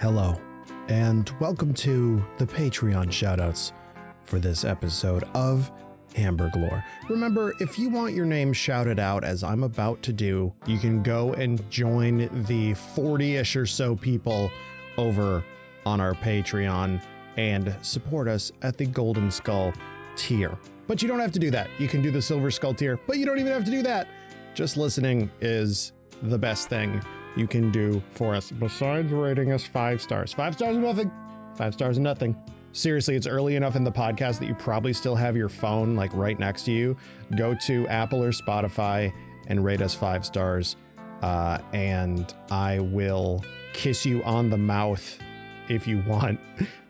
Hello, and welcome to the Patreon shoutouts for this episode of Hamburg Lore. Remember, if you want your name shouted out as I'm about to do, you can go and join the 40 ish or so people over on our Patreon and support us at the Golden Skull tier. But you don't have to do that. You can do the Silver Skull tier, but you don't even have to do that. Just listening is the best thing you can do for us besides rating us five stars. Five stars or nothing. Five stars and nothing. Seriously, it's early enough in the podcast that you probably still have your phone like right next to you. Go to Apple or Spotify and rate us five stars. Uh, and I will kiss you on the mouth if you want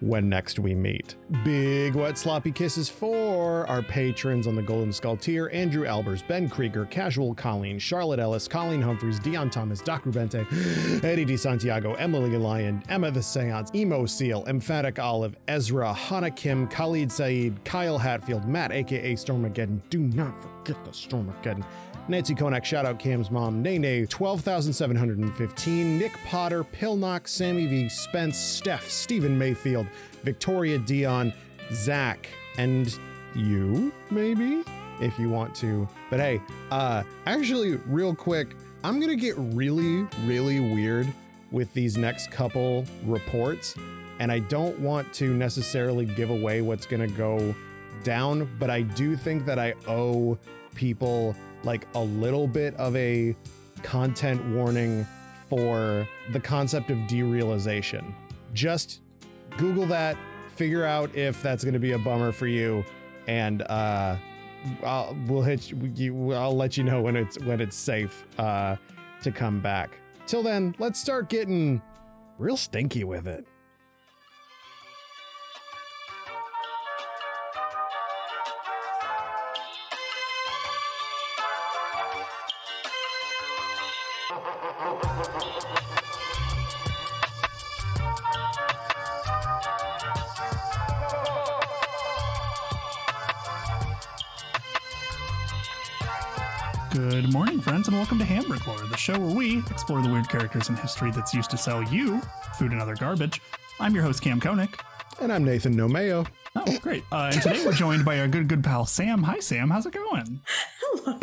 when next we meet. Big wet sloppy kisses for our patrons on the Golden Skull tier Andrew Albers, Ben Krieger, Casual Colleen, Charlotte Ellis, Colleen Humphreys, Dion Thomas, Dr. Bente, Eddie De Santiago, Emily Lyon, Emma the Seance, Emo Seal, Emphatic Olive, Ezra, Hana Kim, Khalid Saeed, Kyle Hatfield, Matt aka Stormageddon. Do not forget the Stormageddon. Nancy Konak, shout out Cam's mom, Nene, 12,715, Nick Potter, Pillnock, Sammy V, Spence, Steph, Stephen Mayfield, Victoria Dion, Zach, and you, maybe, if you want to. But hey, uh, actually, real quick, I'm gonna get really, really weird with these next couple reports, and I don't want to necessarily give away what's gonna go down, but I do think that I owe people like a little bit of a content warning for the concept of derealization. Just Google that, figure out if that's going to be a bummer for you, and uh, I'll, we'll hit you. I'll let you know when it's when it's safe uh, to come back. Till then, let's start getting real stinky with it. Explore the weird characters in history that's used to sell you food and other garbage. I'm your host, Cam Koenig. And I'm Nathan Nomeo. Oh, great. Uh, and today we're joined by our good, good pal, Sam. Hi, Sam. How's it going? Hello.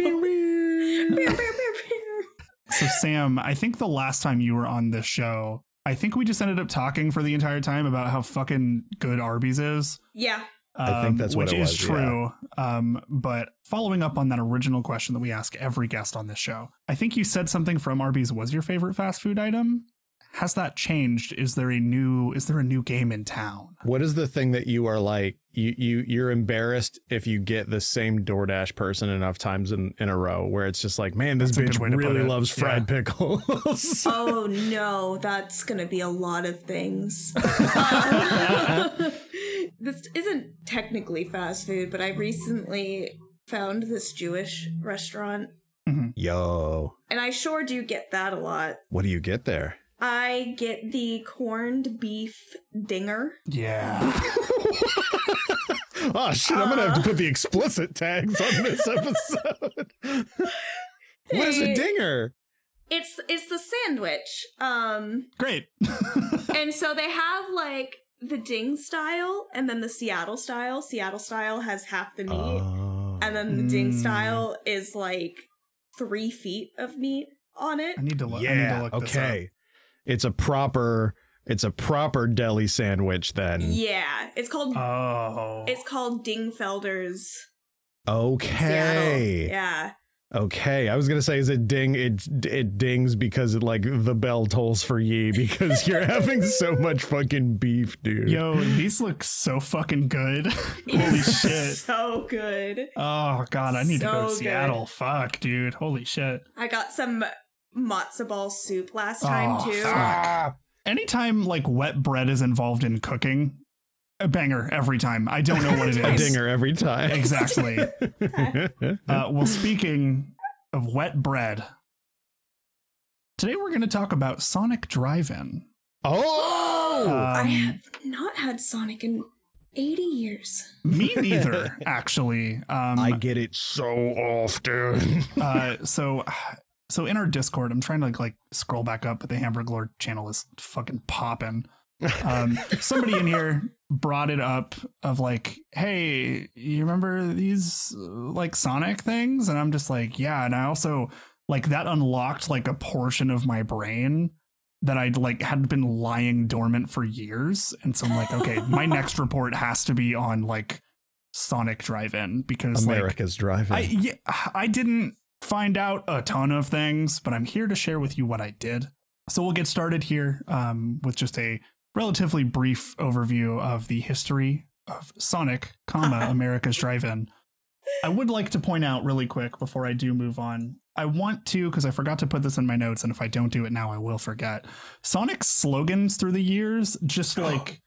So, Sam, I think the last time you were on this show, I think we just ended up talking for the entire time about how fucking good Arby's is. Yeah. I think um, that's what which it is was, yeah. true. Um, but following up on that original question that we ask every guest on this show, I think you said something from Arby's was your favorite fast food item. Has that changed? Is there a new is there a new game in town? What is the thing that you are like? You you you're embarrassed if you get the same DoorDash person enough times in, in a row, where it's just like, man, this That's bitch way to put really loves fried pickles. Oh no, that's gonna be a lot of things. This isn't technically fast food, but I recently found this Jewish restaurant, mm-hmm. Yo, and I sure do get that a lot. what do you get there? I get the corned beef dinger. Yeah. oh shit! I'm gonna have to put the explicit tags on this episode. what is a dinger? It's it's the sandwich. Um Great. and so they have like the ding style and then the Seattle style. Seattle style has half the meat. Oh. and then the ding Mm. style is like three feet of meat on it. I need to look. I need to yeah. look this up. Okay. It's a proper. It's a proper deli sandwich then. Yeah, it's called Oh. it's called Dingfelder's Okay. Seattle. Yeah, Okay, I was gonna say, is it ding? It it dings because it like the bell tolls for ye because you're having so much fucking beef, dude. Yo, these look so fucking good. Holy shit. so good. Oh god, I need to go to So good. Seattle. Fuck, dude. Holy shit. I got some matzo ball soup last time Oh, too. fuck. Anytime like wet bread is involved in cooking, a banger every time. I don't know what it is. a dinger every time. Exactly. Uh, well, speaking of wet bread, today we're going to talk about Sonic Drive-In. oh, I Um, have not had Sonic in 80 years. Me neither, actually. Um, I get it so often. uh, so so in our Discord, I'm trying to like scroll back up, but the Hamburg Lord channel is fucking popping. Um, somebody in here brought it up of like, hey, you remember these uh, like Sonic things? And I'm just like, yeah. And I also like that unlocked like a portion of my brain that I'd like had been lying dormant for years. And so I'm like, okay, my next report has to be on like Sonic Drive-In because like America's driving. I yeah, I didn't find out a ton of things, but I'm here to share with you what I did. So we'll get started here um, with just a relatively brief overview of the history of Sonic, comma America's Drive-In. I would like to point out really quick before I do move on. I want to because I forgot to put this in my notes, and if I don't do it now, I will forget. Sonic's slogans through the years just like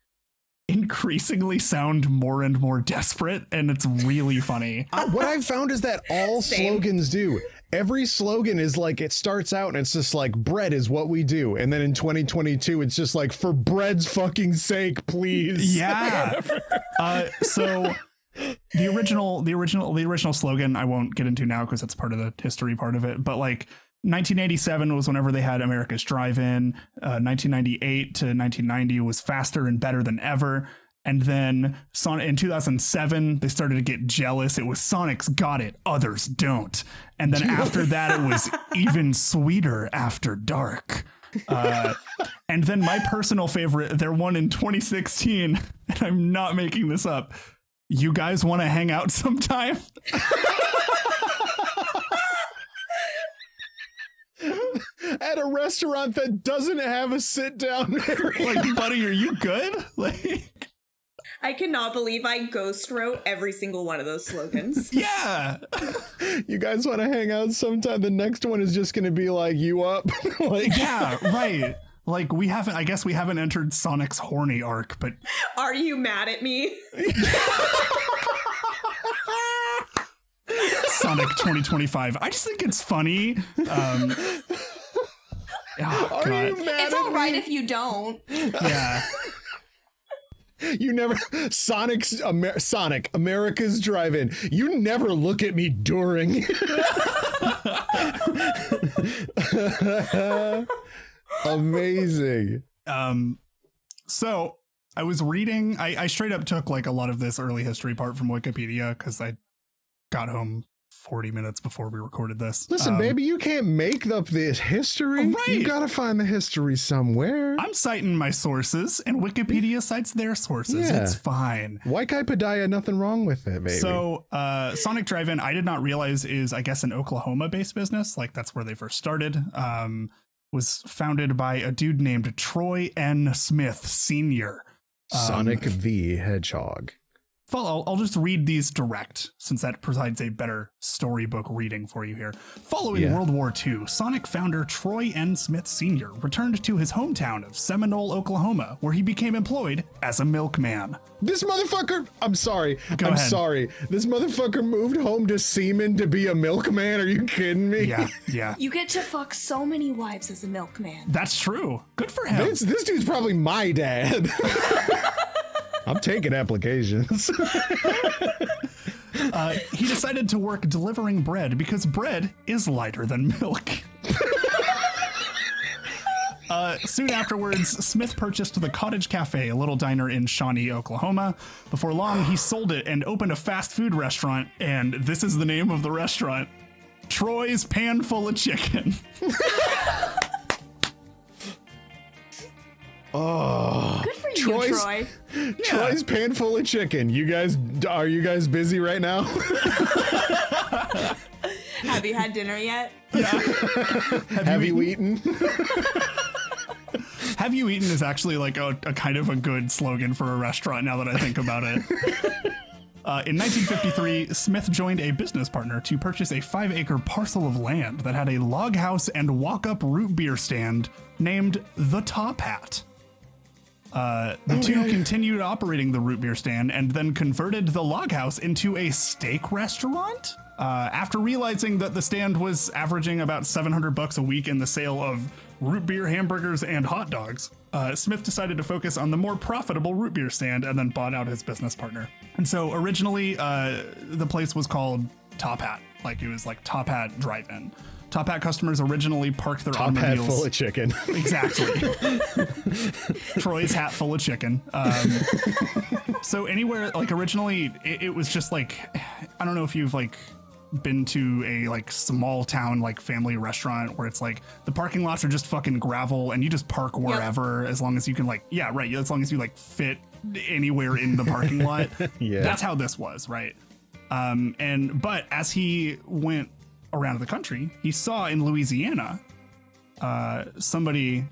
increasingly sound more and more desperate, and it's really funny. Uh, what I've found is that all Same. slogans do. Every slogan is like it starts out and it's just like bread is what we do, and then in 2022 it's just like for bread's fucking sake, please. Yeah. uh, so the original, the original, the original slogan I won't get into now because that's part of the history part of it. But like 1987 was whenever they had America's Drive-In. Uh, 1998 to 1990 was faster and better than ever. And then Son- in 2007, they started to get jealous. It was Sonic's got it, others don't. And then after that, it was even sweeter after dark. Uh, and then my personal favorite, their one in 2016, and I'm not making this up. You guys want to hang out sometime? At a restaurant that doesn't have a sit down area. Like, buddy, are you good? Like, I cannot believe I ghost wrote every single one of those slogans. yeah. you guys want to hang out sometime? The next one is just going to be like you up. like Yeah, right. Like, we haven't, I guess we haven't entered Sonic's horny arc, but Are you mad at me? Sonic 2025. I just think it's funny. Um, oh, Are God. you mad It's at all right me? if you don't. Yeah. You never Sonic's Amer- Sonic America's Drive-In. You never look at me during. Amazing. Um, so I was reading. I, I straight up took like a lot of this early history part from Wikipedia because I got home 40 minutes before we recorded this. Listen, Um, baby, you can't make up this history. You gotta find the history somewhere. I'm citing my sources, and Wikipedia cites their sources. Yeah. It's fine. Waikai Padaya, nothing wrong with it, baby. So, uh, Sonic Drive-In, I did not realize is, I guess, an Oklahoma-based business. Like that's where they first started. Um, was founded by a dude named Troy N. Smith Senior. Sonic the Hedgehog. Follow. I'll just read these direct, since that provides a better storybook reading for you here. Following Yeah. World War II, Sonic founder Troy N. Smith Sr. returned to his hometown of Seminole, Oklahoma, where he became employed as a milkman. This motherfucker, I'm sorry. Go I'm ahead. sorry. This motherfucker moved home to Seaman to be a milkman. Are you kidding me? Yeah, yeah. You get to fuck so many wives as a milkman. That's true. Good for him. This, this dude's probably my dad. I'm taking applications. Uh, he decided to work delivering bread because bread is lighter than milk. Uh, soon afterwards, Smith purchased the Cottage Cafe, a little diner in Shawnee, Oklahoma. Before long, he sold it and opened a fast food restaurant, and this is the name of the restaurant Troy's Pan Full of Chicken. oh, Good for you, Troy's- Troy. Troy's pan full of chicken. You guys, are you guys busy right now? Have you had dinner yet? Have you eaten? Have you eaten is actually like a, a kind of a good slogan for a restaurant now that I think about it. Uh, in 1953, Smith joined a business partner to purchase a five acre parcel of land that had a log house and walk up root beer stand named the Top Hat. Uh, the two continued operating the root beer stand and then converted the log house into a steak restaurant. Uh, after realizing that the stand was averaging about 700 bucks a week in the sale of root beer hamburgers and hot dogs, uh, Smith decided to focus on the more profitable root beer stand and then bought out his business partner. And so originally, uh, the place was called Top Hat, like it was like Top Hat Drive-In. Top Hat customers originally parked their Top hat automobiles full of chicken. exactly. Troy's hat full of chicken. Um, so anywhere like originally, it, it was just like I don't know if you've like been to a like small town like family restaurant where it's like the parking lots are just fucking gravel and you just park wherever as long as you can like yeah right as long as you like fit anywhere in the parking lot Yeah. that's how this was right um and but as he went around the country he saw in louisiana uh somebody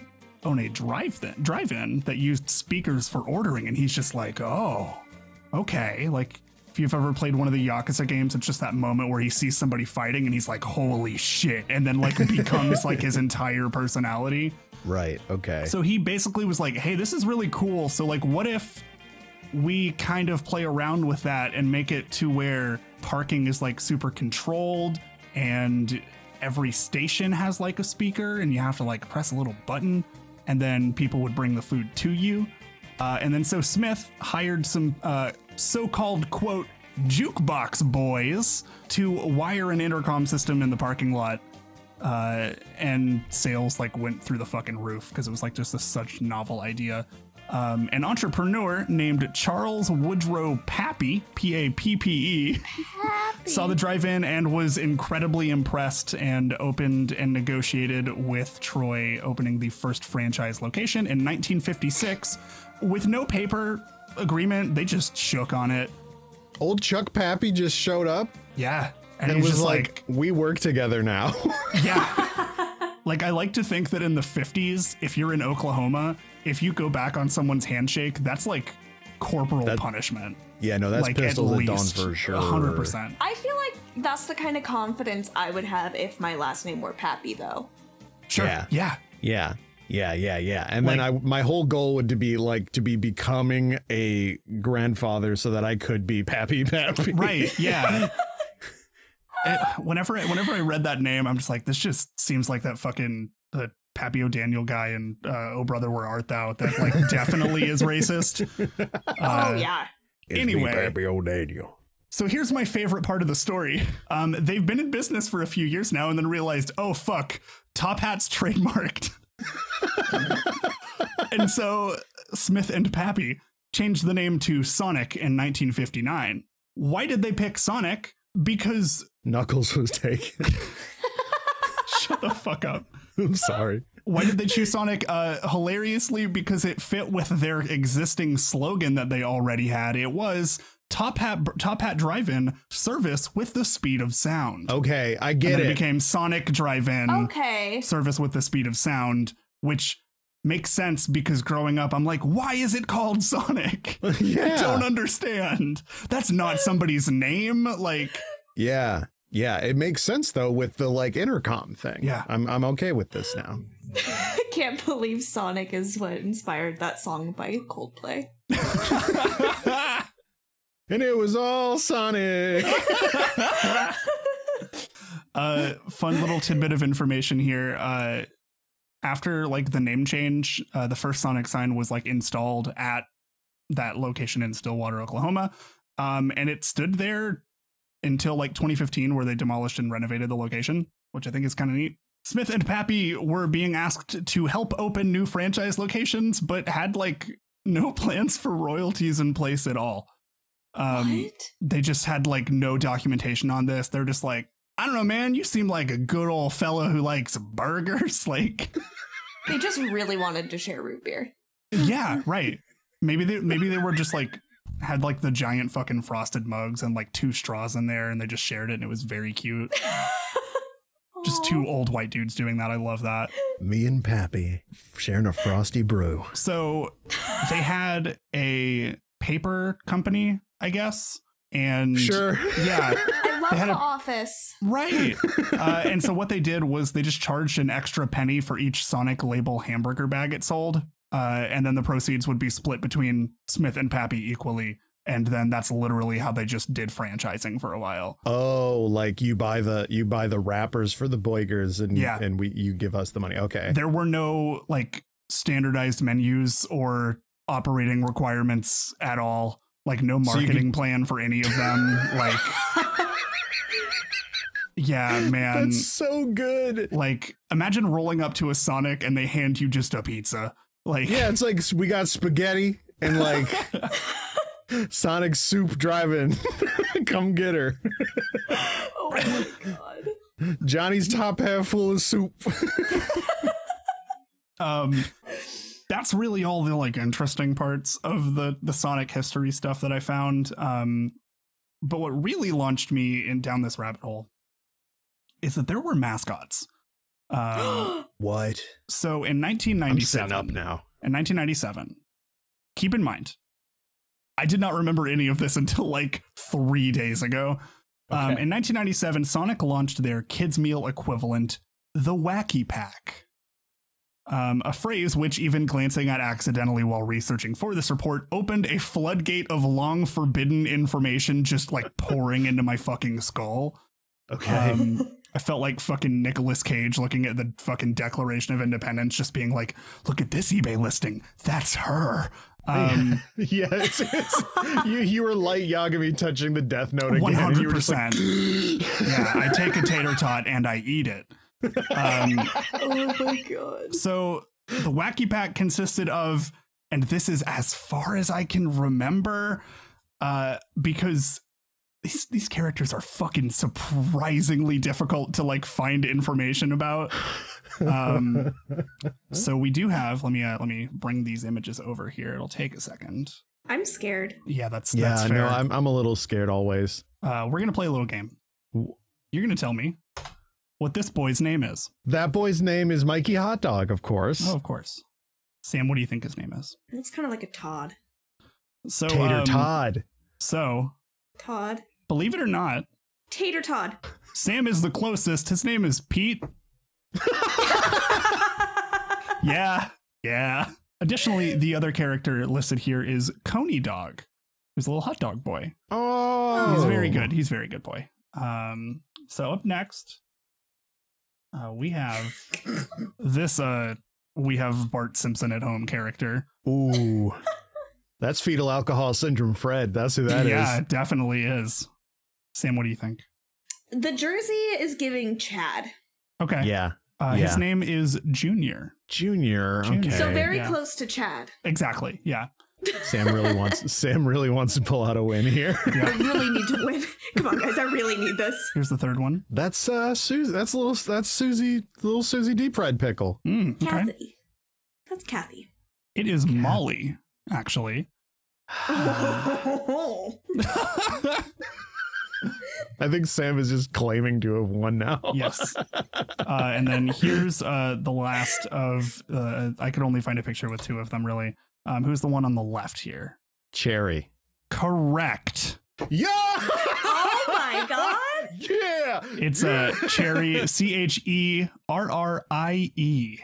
own a drive-in drive-in that used speakers for ordering and he's just like oh okay like if you've ever played one of the Yakuza games, it's just that moment where he sees somebody fighting and he's like, holy shit, and then like becomes like his entire personality. right. Okay. So he basically was like, hey, this is really cool. So, like, what if we kind of play around with that and make it to where parking is like super controlled and every station has like a speaker and you have to like press a little button and then people would bring the food to you. Uh, and then so Smith hired some uh, so called, quote, jukebox boys to wire an intercom system in the parking lot uh, and sales like went through the fucking roof because it was like just a such novel idea. Um, an entrepreneur named Charles Woodrow Pappy, P A P P E, saw the drive-in and was incredibly impressed and opened and negotiated with Troy, opening the first franchise location in 1956 with no paper agreement. They just shook on it. Old Chuck Pappy just showed up Yeah, and, and it was, was just like, "We work together now." Yeah. like I like to think that in the 50s, if you're in Oklahoma, if you go back on someone's handshake, that's like corporal That- punishment. yeah, no, that's like pistols at at dawn least for sure. 100%. I feel like that's the kind of confidence I would have if my last name were Pappy, though. Sure. Yeah. Yeah. Yeah. Yeah, yeah, yeah. And then I my whole goal would to be like to be becoming a grandfather so that I could be Pappy Pappy. Right. Yeah. Eh, whenever I, whenever I read that name, I'm just like, this just seems like that fucking the Pappy O'Daniel guy and uh, Oh Brother Where Art Thou that like definitely is racist. Uh, oh, yeah. It's Anyway. Pappy O'Daniel. So here's my favorite part of the story. Um, they've been in business for a few years now and then realized, oh, fuck, Top Hat's trademarked. and so Smith and Pappy changed the name to Sonic in 1959. Why did they pick Sonic? Because Knuckles was taken. shut the fuck up. I'm sorry. Why did they choose Sonic? Uh, hilariously, because it fit with their existing slogan that they already had. It was Top Hat Top Hat Drive-In service with the speed of sound. Okay, I and get then it it. became Sonic Drive-In Okay. service with the speed of sound, which makes sense because growing up, I'm like, why is it called Sonic? I yeah. don't understand. That's not somebody's name. Like, Yeah. Yeah, it makes sense though with the like intercom thing. Yeah. I'm I'm okay with this now. I can't believe Sonic is what inspired that song by Coldplay. And it was all Sonic. uh, fun little tidbit of information here. Uh, after like the name change, uh, the first Sonic sign was like installed at that location in Stillwater, Oklahoma, um, and it stood there until like 2015, where they demolished and renovated the location, which I think is kind of neat. Smith and Pappy were being asked to help open new franchise locations, but had like no plans for royalties in place at all. Um, what? they just had like no documentation on this. They're just like, I don't know, man. You seem like a good old fellow who likes burgers. Like, They just really wanted to share root beer. yeah, right. Maybe they maybe they were just like had like the giant fucking frosted mugs and like two straws in there, and they just shared it, and it was very cute. Just two old white dudes doing that. I love that. Me and Pappy sharing a frosty brew. So they had a paper company, I guess, and Sure. yeah. I love They had The a- Office. Right. uh, and so what they did was they just charged an extra penny for each Sonic label hamburger bag it sold. Uh, and then the proceeds would be split between Smith and Pappy equally. And then that's literally how they just did franchising for a while. Oh, like you buy the you buy the wrappers for the boigers and Yeah. and we you give us the money. Okay. There were no like standardized menus or operating requirements at all. Like no So marketing plan for any of them. like Yeah, man. That's so good. like imagine rolling up to a Sonic and they hand you just a pizza. Like Yeah, it's like we got spaghetti and like Sonic soup driving. Come get her. Oh my god. Johnny's top half full of soup. um that's really all the like interesting parts of the the Sonic history stuff that I found. Um but what really launched me in down this rabbit hole is that there were mascots. Um what? so in I'm 1997 up now. in 1997. Keep in mind, I did not remember any of this until like three days ago. Um, in 1997, Sonic launched their kids' meal equivalent, the Wacky Pack. Um, a phrase which, even glancing at accidentally while researching for this report, opened a floodgate of long forbidden information just like pouring into my fucking skull. Okay. Um, I felt like fucking Nicolas Cage looking at the fucking Declaration of Independence, just being like, "Look at this eBay listing. That's her." Um, yeah, it's, it's, you you were light Yagami touching the death note again. one and you hundred were just like, percent. Yeah, I take a tater tot and I eat it. Um, Oh my god. so the Wacky Pack consisted of, and this is as far as I can remember, uh, because these these characters are fucking surprisingly difficult to like find information about. Um, so we do have. Let me uh, let me bring these images over here. It'll take a second. I'm scared. Yeah, that's yeah, that's fair. no, I'm I'm a little scared always. uh, we're gonna play a little game. You're gonna tell me what this boy's name is. That boy's name is Mikey Hot Dog, of course. Oh, of course. Sam, what do you think his name is? It's kind of like a Todd. So, Tater um, Todd. So, Todd. Believe it or not, Tater Todd. Sam is the closest. His name is Pete. Yeah, yeah. Additionally, the other character listed here is Coney Dog, who's a little hot dog boy. Oh, He's very good. He's a very good boy. Um, so up next, uh, we have this. Uh, we have Bart Simpson at home character. Ooh, that's fetal alcohol syndrome. Fred, that's who that is. yeah, it definitely is. Sam, what do you think? the jersey is giving Chad. Okay. Yeah, Uh, His name is Junior. Junior. Junior. Okay. So very yeah. close to Chad. Exactly. Yeah. Sam really wants. Sam really wants to pull out a win here. I really need to win. Come on, guys. I really need this. Here's the third one. That's uh Susie. That's little. That's Susie. Little Susie deep fried pickle. Mm, okay. Kathy. That's Kathy. It is Molly, actually. I think Sam is just claiming to have won now. yes. Uh, and then here's uh, the last of. Uh, I could only find a picture with two of them, really. Um, who's the one on the left here? Cherry. Correct. Yeah. oh my god. Yeah. It's uh, Cherry, C H E R R I E.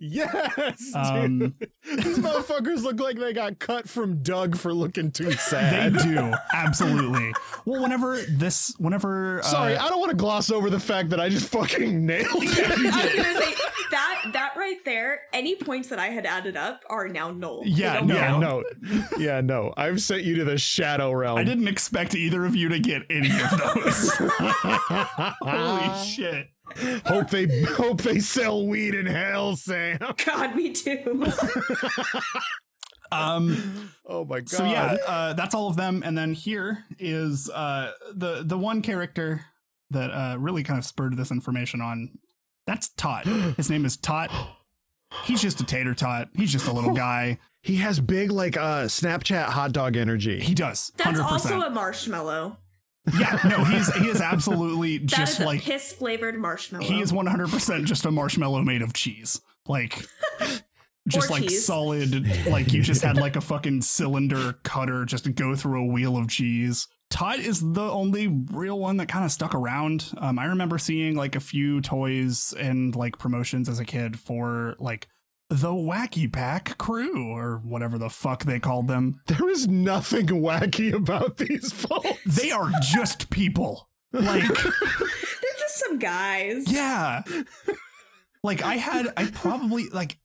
Yes. dude. Um, These motherfuckers look like they got cut from Doug for looking too sad. They do absolutely. Well, whenever this, whenever uh, Sorry, I don't want to gloss over the fact that I just fucking nailed I it. was gonna say that that right there. Any points that I had added up are now null. Yeah, no. yeah, no. Yeah, no. I've sent you to the shadow realm. I didn't expect either of you to get any of those. Holy shit! hope they hope they sell weed in hell, Sam. God, me too. Um, Oh my god. so yeah, uh, that's all of them. And then here is uh, the the one character that uh, really kind of spurred this information on. That's Tot. His name is Tot. He's just a tater tot. He's just a little guy. He has big like uh Snapchat hot dog energy. He does. That's Hundred also a marshmallow. Yeah, no, he's he is absolutely That just is like piss flavored marshmallow. he is one hundred percent just a marshmallow made of cheese. Like just Or like cheese. solid like you just had like a fucking cylinder cutter just to go through a wheel of cheese. Todd is the only real one that kind of stuck around. Um, I remember seeing like a few toys and like promotions as a kid for like the Wacky Pack crew or whatever the fuck they called them. There is nothing wacky about these folks. They are just people. Like They're just some guys. Yeah. like I had I probably like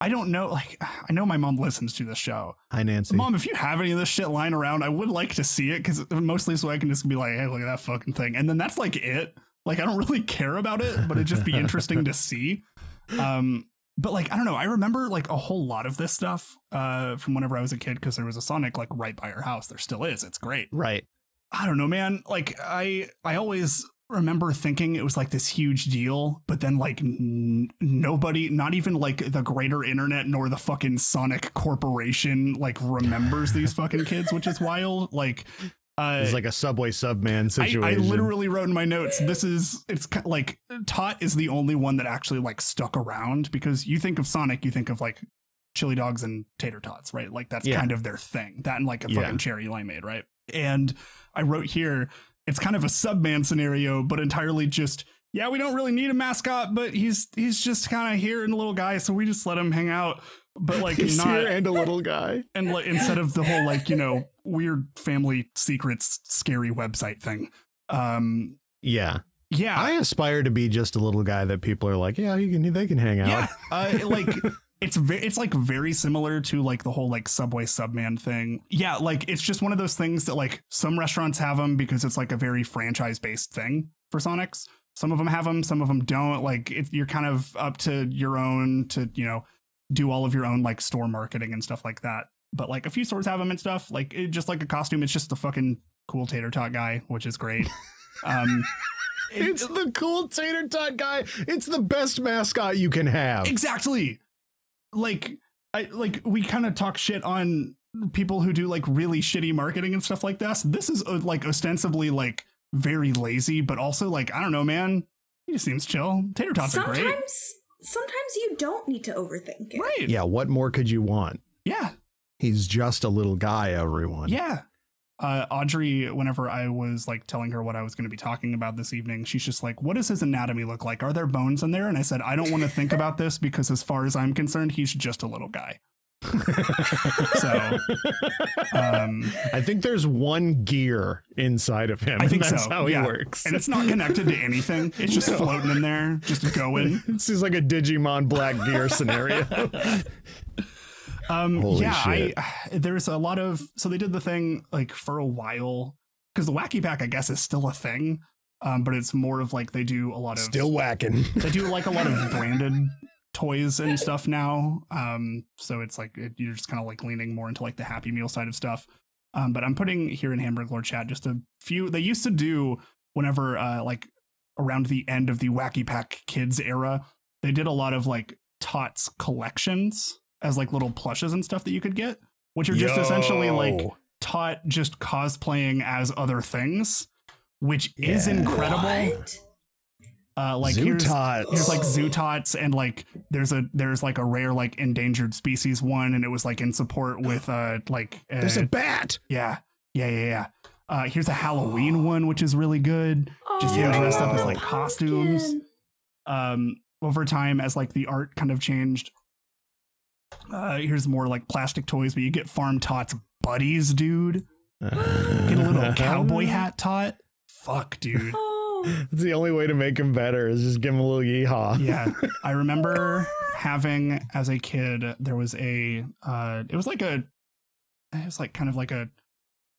I don't know like I know my mom listens to the show. Hi Nancy. Mom, if you have any of this shit lying around, I would like to see it cuz mostly so I can just be like, "Hey, look at that fucking thing." And then that's like it. Like I don't really care about it, but it'd just be interesting to see. Um, but like I don't know, I remember like a whole lot of this stuff uh, from whenever I was a kid because there was a Sonic like right by our house. There still is. It's great. Right. I don't know, man. Like I I always remember thinking it was like this huge deal, but then like n- nobody, not even like the greater internet nor the fucking Sonic Corporation, like remembers these fucking kids, which is wild. Like, uh, It's like a Subway Subman situation. I literally wrote in my notes. This is it's ki- like Tot is the only one that actually like stuck around because you think of Sonic, you think of like chili dogs and tater tots, right? Like that's Yeah. kind of their thing. That and like a Yeah. fucking cherry limeade, right? And I wrote here, it's kind of a subman scenario, but entirely just yeah, we don't really need a mascot, but he's he's just kind of here and a little guy, so we just let him hang out. But like He's not here and a little guy. and like instead of the whole like you know weird family secrets scary website thing um Yeah. yeah I aspire to be just a little guy that people are like, yeah, you can, they can hang out. yeah uh, like it's ve- it's like very similar to like the whole like subway subman thing yeah like it's just one of those things that like some restaurants have them because it's like a very franchise based thing for sonics some of them have them some of them don't. Like it, you're kind of up to your own to you know do all of your own like store marketing and stuff like that. But like a few stores have them and stuff. Like it, just like a costume it's just the fucking cool tater tot guy which is great. Um it- It's the cool tater tot guy. It's the best mascot you can have. exactly. Like i like we kind of talk shit on people who do like really shitty marketing and stuff like this this is uh, like ostensibly like very lazy but also like i don't know man he just seems chill tater tots are sometimes, great sometimes you don't need to overthink it. right Yeah, what more could you want? yeah He's just a little guy, everyone. yeah uh, Audrey, whenever I was like telling her what I was going to be talking about this evening, she's just like, "What does his anatomy look like? Are there bones in there?" And I said, "I don't want to think about this because, as far as I'm concerned, he's just a little guy." So, um, I think there's one gear inside of him. I think and that's so, how yeah. he works. and it's not connected to anything. It's just No. floating in there, just going. this is like a Digimon Black Gear scenario. Um, Holy yeah, shit. I there's a lot of so they did the thing like for a while because the wacky pack I guess is still a thing, um, but it's more of like they do a lot of Still whacking. they do like a lot of branded toys and stuff now. Um, so it's like it, you're just kind of like leaning more into like the Happy Meal side of stuff. Um, but I'm putting here in Hamburg Lord chat just a few. They used to do whenever uh like around the end of the Wacky Pack Kids era, they did a lot of like Tots collections as like little plushes and stuff that you could get, which are just essentially like Yo. Tot just cosplaying as other things, which is incredible. What? Uh, like here's Zootots. here's like zootots and like there's a there's like a rare like endangered species one and it was like in support with uh like uh, There's a bat. yeah. Yeah yeah yeah. Uh here's a halloween one which is really good. Just him dressed up as, like, costumes. um over time as like the art kind of changed uh here's more like plastic toys but you get farm tots buddies dude. Get a little cowboy hat tot. Fuck dude. Oh, It's the only way to make him better is just give him a little yeehaw. yeah i remember having as a kid there was a uh it was like a it was like kind of like a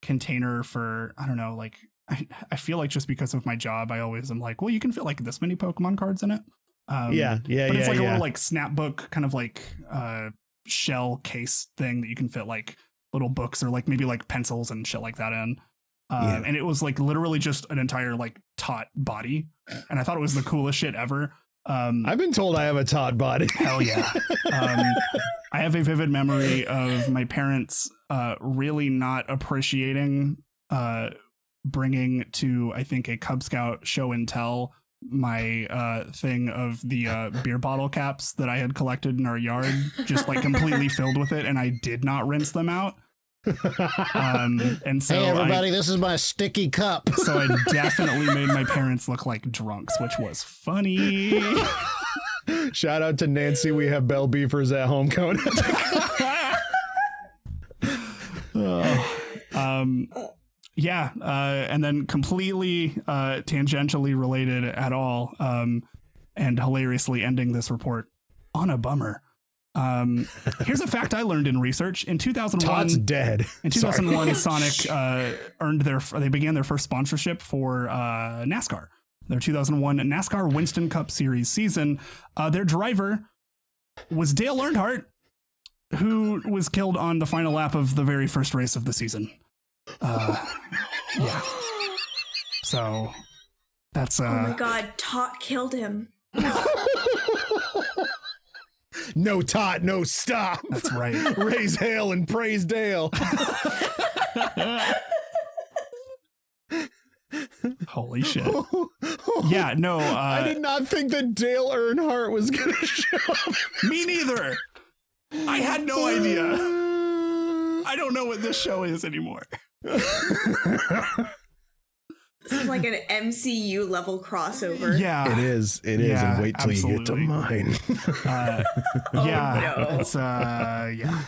container for i don't know like i, I feel like just because of my job i always am like well you can fit like this many pokemon cards in it um yeah, yeah, but yeah, it's like a yeah. little like snapbook kind of like uh shell case thing that you can fit like little books or like maybe like pencils and shit like that in um, Yeah. and it was like literally just an entire like tot body and i thought it was the coolest shit ever um I've been told I have a Todd body. Hell yeah. Um, I have a vivid memory of my parents uh, really not appreciating uh, bringing to, I think, a Cub Scout show and tell my uh, thing of the uh, beer bottle caps that I had collected in our yard, just like completely filled with it, and I did not rinse them out. Um, and so hey, I- everybody, this is my sticky cup. so I definitely made my parents look like drunks, which was funny. Shout out to Nancy. We have bell beefers at home, Conan. um yeah uh and then completely uh tangentially related at all um and hilariously ending this report on a bummer um here's a fact i learned in research in 2001 Todd's dead. in 2001 sonic uh earned their they began their first sponsorship for uh nascar their 2001 NASCAR Winston Cup Series season. Uh, their driver was Dale Earnhardt, who was killed on the final lap of the very first race of the season. Uh, yeah. So that's uh, oh my god, Tot killed him. No tot, no stop. that's right. Raise hail and praise Dale. Holy shit. Yeah, no, I uh, did not think that Dale Earnhardt was gonna show up. me neither. I had no idea. I don't know what this show is anymore. This is like an MCU level crossover. Yeah. It is. It is. Yeah, and wait till you get to mine. Uh, yeah, no. it's uh, yeah.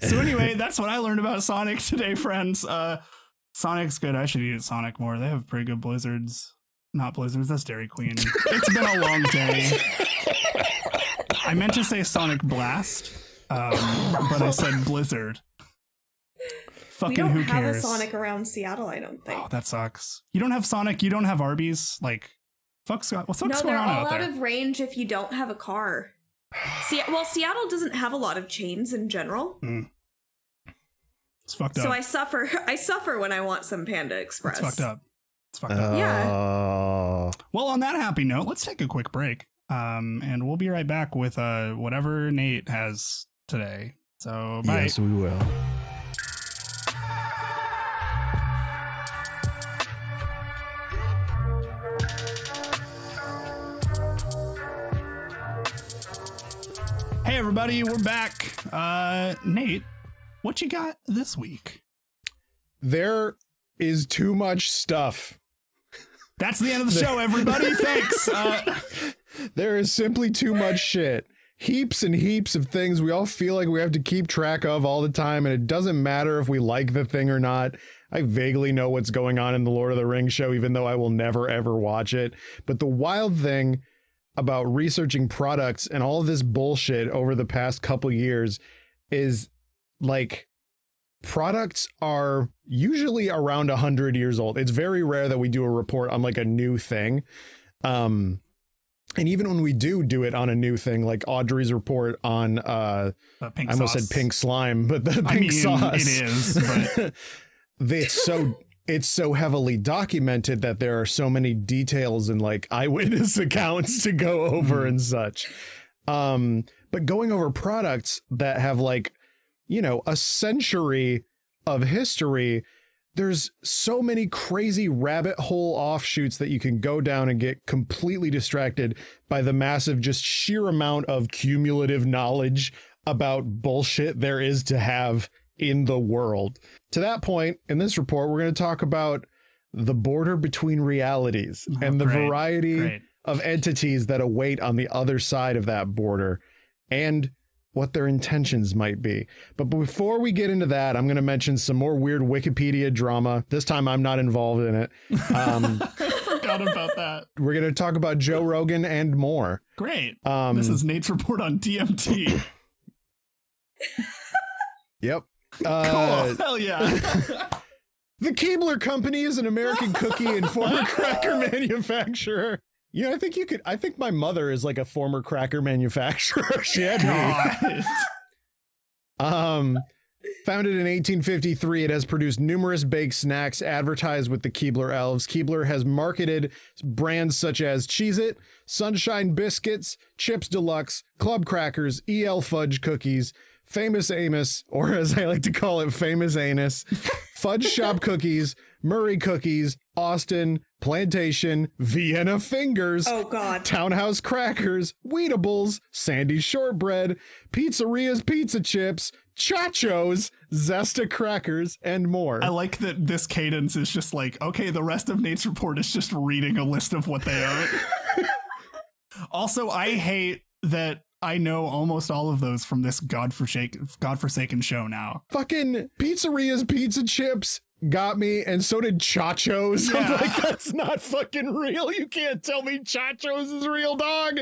So anyway, that's what I learned about Sonic today, friends. Uh, Sonic's good. I should eat at Sonic more. They have pretty good blizzards. Not blizzards. That's Dairy Queen. It's been a long day. I meant to say Sonic Blast, um, but I said Blizzard. We don't who have cares? a Sonic around Seattle, I don't think. Oh, that sucks. You don't have Sonic. You don't have Arby's. Like, fuck Scott. What's no, going they're on all out out of range if you don't have a car. Se- well, Seattle doesn't have a lot of chains in general, It's fucked up. so. I suffer. I suffer when I want some Panda Express. It's fucked up. It's fucked up. Yeah. Oh. Well, on that happy note, let's take a quick break. Um, and we'll be right back with uh whatever Nate has today. So bye. Yes, we will. Everybody, we're back. Uh Nate, what you got this week? There is too much stuff. That's the end of the show, everybody. Thanks. Uh, There is simply too much shit. Heaps and heaps of things we all feel like we have to keep track of all the time, and it doesn't matter if we like the thing or not. I vaguely know what's going on in the Lord of the Rings show, even though I will never ever watch it. But the wild thing about researching products and all this bullshit over the past couple years is like products are usually around 100 years old. It's very rare that we do a report on like a new thing. Um and even when we do do it on a new thing like Audrey's report on uh uh, pink I almost sauce. said pink slime, but the pink I mean, sauce it is, but it's so it's so heavily documented that there are so many details and like eyewitness accounts to go over and such. Um but going over products that have like you know a century of history there's so many crazy rabbit hole offshoots that you can go down and get completely distracted by the massive just sheer amount of cumulative knowledge about bullshit there is to have in the world. To that point, in this report, we're going to talk about the border between realities Oh, and the great, variety great. of entities that await on the other side of that border and what their intentions might be. But before we get into that, I'm going to mention some more weird Wikipedia drama. This time I'm not involved in it. Um, forgot about that. we're going to talk about Joe Rogan and more. Great. Um, this is Nate's report on DMT. Yep. Cool. Uh, Hell yeah. The Keebler Company is an American cookie and former cracker manufacturer. Yeah, I think you could. I think my mother is like a former cracker manufacturer. she had me. Um, founded in 1853, it has produced numerous baked snacks advertised with the Keebler elves. Keebler has marketed brands such as Cheez It, Sunshine Biscuits, Chips Deluxe, Club Crackers, EL Fudge Cookies, Famous Amos, or as I like to call it, Famous Anus, Fudge Shop Cookies, Murray Cookies, Austin, Plantation, Vienna Fingers, Oh god. Townhouse Crackers, Wheatables, Sandy Shortbread, Pizzeria's Pizza Chips, Chachos, Zesta Crackers, and more. I like that this cadence is just like, okay, the rest of Nate's report is just reading a list of what they are. also, I hate that I know almost all of those from this godforsaken, godforsaken show now. Fucking Pizzeria's Pizza Chips got me, and so did Chachos. I'm Yeah. like, that's not fucking real. You can't tell me Chachos is real, dog.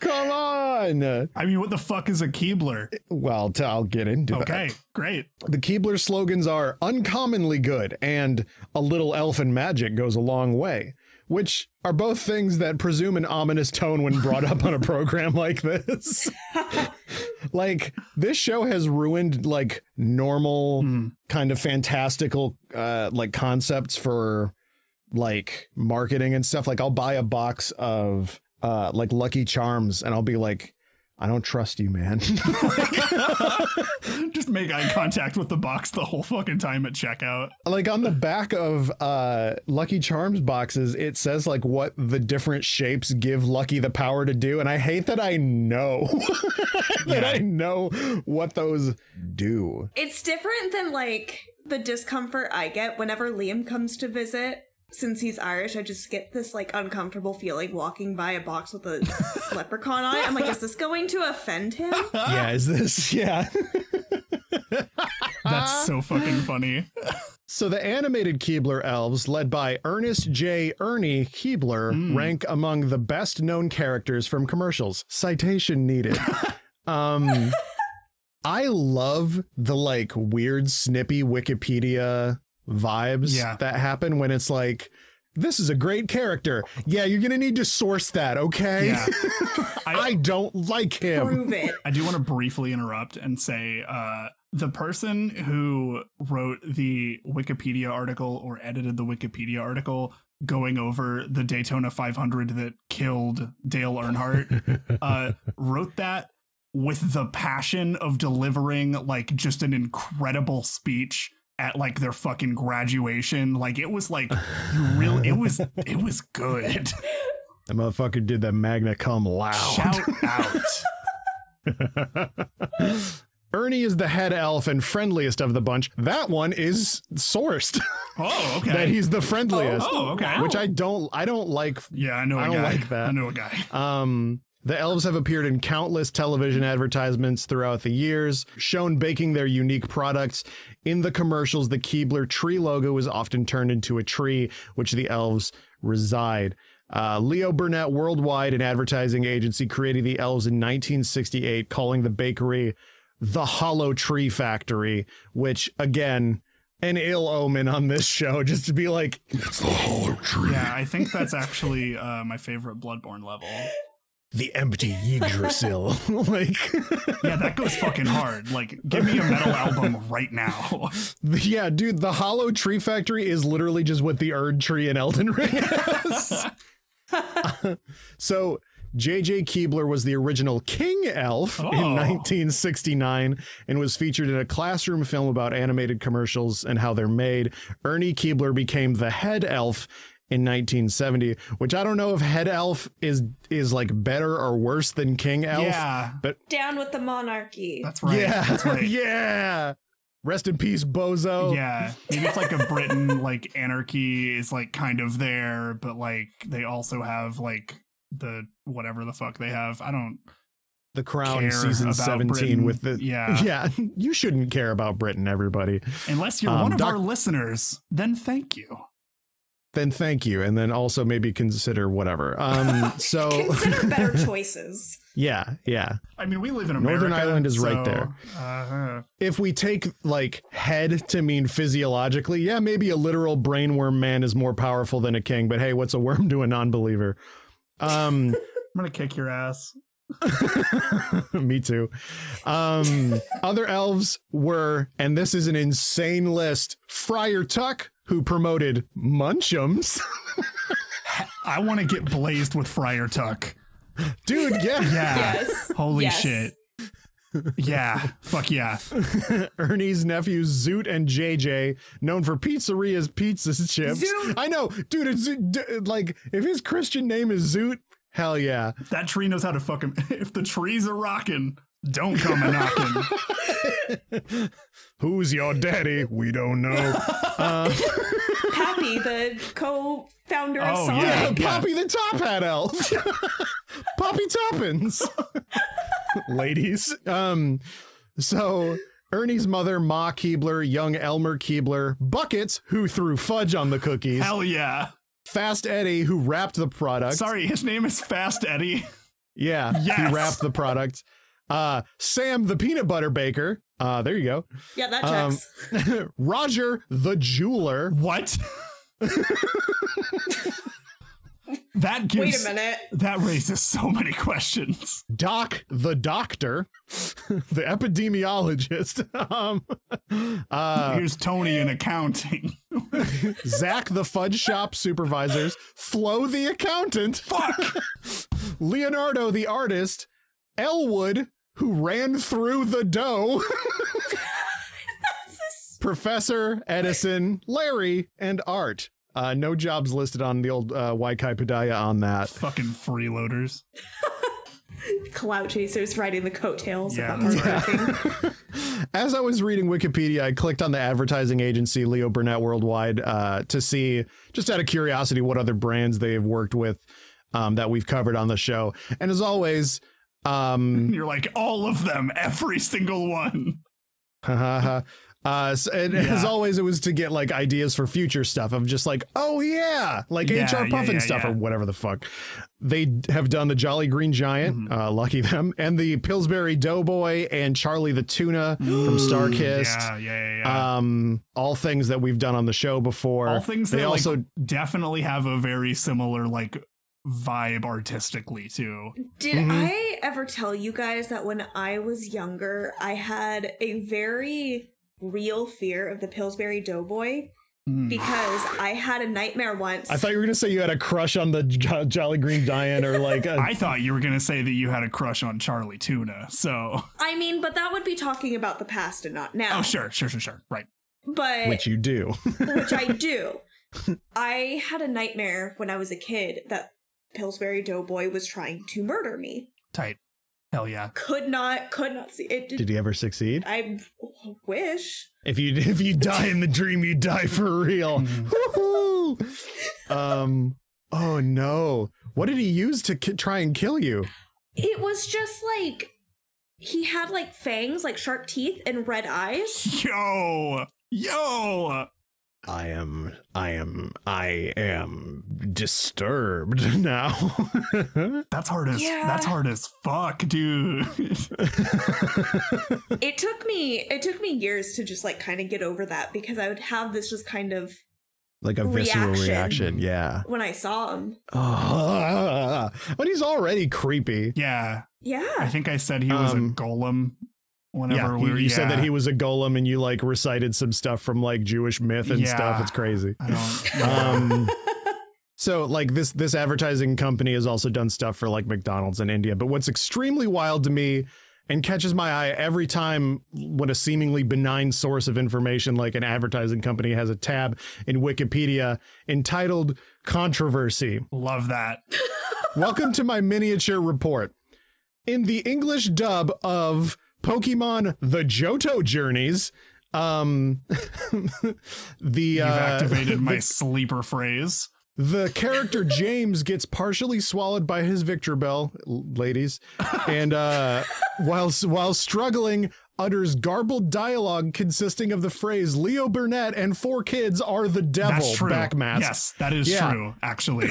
Come on. I mean, what the fuck is a Keebler? Well, I'll get into it. Okay, great. The Keebler slogans are uncommonly good and a little elfin magic goes a long way. Which are both things that presume an ominous tone when brought up on a program like this. like this show has ruined like normal Mm. kind of fantastical uh like concepts for like marketing and stuff. Like I'll buy a box of uh like Lucky Charms and I'll be like I don't trust you, man. Just make eye contact with the box the whole fucking time at checkout. like on the back of uh Lucky Charms boxes, it says like what the different shapes give Lucky the power to do, and I hate that I know that Yeah. I know what those do. It's different than like the discomfort I get whenever Liam comes to visit. Since he's Irish, I just get this like uncomfortable feeling walking by a box with a leprechaun on it. I'm like, is this going to offend him? yeah, is this yeah? That's so fucking funny. So the animated Keebler elves, led by Ernest J. Ernie Keebler, Mm. rank among the best known characters from commercials. Citation needed. um I love the like weird snippy Wikipedia vibes Yeah. that happen when it's like this is a great character. Yeah, you're going to need to source that, okay? Yeah. I, I don't like him. Prove it. I do want to briefly interrupt and say uh, the person who wrote the Wikipedia article or edited the Wikipedia article going over the Daytona 500 that killed Dale Earnhardt uh, wrote that with the passion of delivering like just an incredible speech at like their fucking graduation like it was like you really it was it was good That motherfucker did that magna cum loud. shout out Ernie is the head elf and friendliest of the bunch. That one is sourced. oh okay that he's the friendliest. Oh, okay. Which I don't I don't like Yeah, I know. I a don't guy. like that. I know a guy. um the elves have appeared in countless television advertisements throughout the years, shown baking their unique products. In the commercials, the Keebler tree logo is often turned into a tree, which the elves reside. Uh, Leo Burnett Worldwide, an advertising agency, created the elves in 1968, calling the bakery the Hollow Tree Factory, which, again, an ill omen on this show, just to be like, it's the Hollow Tree. Yeah, I think that's actually uh, my favorite Bloodborne level. The empty Yggdrasil. like, Yeah, that goes fucking hard. Like, give me a metal album right now. yeah, dude, the Hollow Tree Factory is literally just what the Erd Tree in Elden Ring is. so, J.J. Keebler was the original King Elf in Oh. 1969 and was featured in a classroom film about animated commercials and how they're made. Ernie Keebler became the head elf in 1970, which I don't know if head elf is is like better or worse than King Elf. Yeah, But Down with the monarchy. that's right. yeah, that's right. yeah. Rest in peace, Bozo. Yeah, maybe it's like a Britain like anarchy is like kind of there, but like they also have like the whatever the fuck they have. I don't. The Crown care season 17 Britain. with the Yeah. Yeah, you shouldn't care about Britain, everybody. Unless you're Um, one of Doc- our listeners, then thank you. Then thank you and then also maybe consider whatever. Um so Consider better choices. yeah, yeah. I mean, we live in America. Northern Ireland is right there. Uh, If we take like head to mean physiologically, yeah, maybe a literal brainworm man is more powerful than a king, but hey, what's a worm to a non-believer? Um I'm gonna kick your ass. Me too. Um, other elves were, and this is an insane list Friar Tuck, who promoted Munch'ems. I want to get blazed with Friar Tuck. Dude, yeah. Yeah. Yes. Holy Yes. shit. Yeah. Fuck yeah. Ernie's nephews Zoot and JJ, known for Pizzarias pizza chips. Zoot. I know, dude. It's like if his Christian name is Zoot, hell yeah. That tree knows how to fuck him. If the trees are rocking, don't come a knocking. Who's your daddy? We don't know. Uh, Pappy, the co-founder of Oh, Sonic. yeah. Poppy the Top Hat Elf. Poppy Toppins. Ladies. Um, so Ernie's mother, Ma Keebler, young Elmer Keebler, Buckets, who threw fudge on the cookies, Hell yeah. Fast Eddie, who wrapped the product. Sorry, his name is Fast Eddie. Yeah, Yes. he wrapped the product. Uh, Sam, the peanut butter baker. Uh, there you go. Yeah, that Um, checks. Roger, the jeweler. What? That gives Wait a minute. that raises so many questions. Doc, the doctor, the epidemiologist, um, uh, Here's Tony in accounting. Zach, the fudge shop supervisors, Flo, the accountant, Fuck. Leonardo, the artist, Elwood, who ran through the dough, Professor Edison, Larry, and Art. Uh, no jobs listed on the old uh, Waikai Padaya on that. Fucking freeloaders. Clout chasers riding the coattails Yeah, of the that's. As I was reading Wikipedia, I clicked on the advertising agency Leo Burnett Worldwide uh, to see, just out of curiosity, what other brands they have worked with um, that we've covered on the show. And as always, um, You're like all of them, every single one. uh, so- and as always, it was to get like ideas for future stuff of just like, oh yeah, like Yeah, HR yeah, Puffin yeah, stuff yeah. or whatever the fuck. They have done the Jolly Green Giant, Mm-hmm. uh, lucky them, and the Pillsbury Doughboy and Charlie the Tuna from Starkist. Yeah, yeah, yeah. yeah. um all things that we've done on the show before all things they that also like definitely have a very similar like vibe artistically too. Did Mhm. I ever tell you guys that when I was younger, I had a very real fear of the Pillsbury Doughboy Mm. because I had a nightmare once. i thought you were gonna say you had a crush on the Jo- jolly green giant or like a, I thought you were gonna say that you had a crush on Charlie Tuna. So I mean, but that would be talking about the past and not now. oh sure, sure, sure, sure. Right. But which you do which I do. I had a nightmare when I was a kid that Pillsbury Doughboy was trying to murder me. Tight. Hell yeah. Could not, could not see it. did he ever succeed I wish. if you if you die in the dream you die for real Mhm. Um oh no what did he use to ki- try and kill you It was just like he had like fangs, like sharp teeth, and red eyes. Yo, yo. I am i am i am disturbed now That's hard as Yeah. that's hard as fuck, dude. It took me, it took me years to just like kind of get over that because I would have this just kind of like a visceral Reaction. reaction yeah when I saw him. Oh, but he's already creepy. yeah. Yeah. I think I said he was Um, a golem whenever Yeah, we you, you said that he was a golem, and you like recited some stuff from like Jewish myth and Yeah. stuff. It's crazy. I don't yeah. Um, so like this this advertising company has also done stuff for like McDonald's in India. But what's extremely wild to me and catches my eye every time when a seemingly benign source of information like an advertising company has a tab in Wikipedia entitled controversy. love that. Welcome to my miniature report. In the English dub of Pokemon The Johto Journeys, um the You've uh, activated my the, sleeper phrase. the character James gets partially swallowed by his Victreebel, ladies, and uh while while struggling utters garbled dialogue consisting of the phrase Leo Burnett and 4Kids are the devil That's true. backmask. Yes, that is Yeah. true, actually.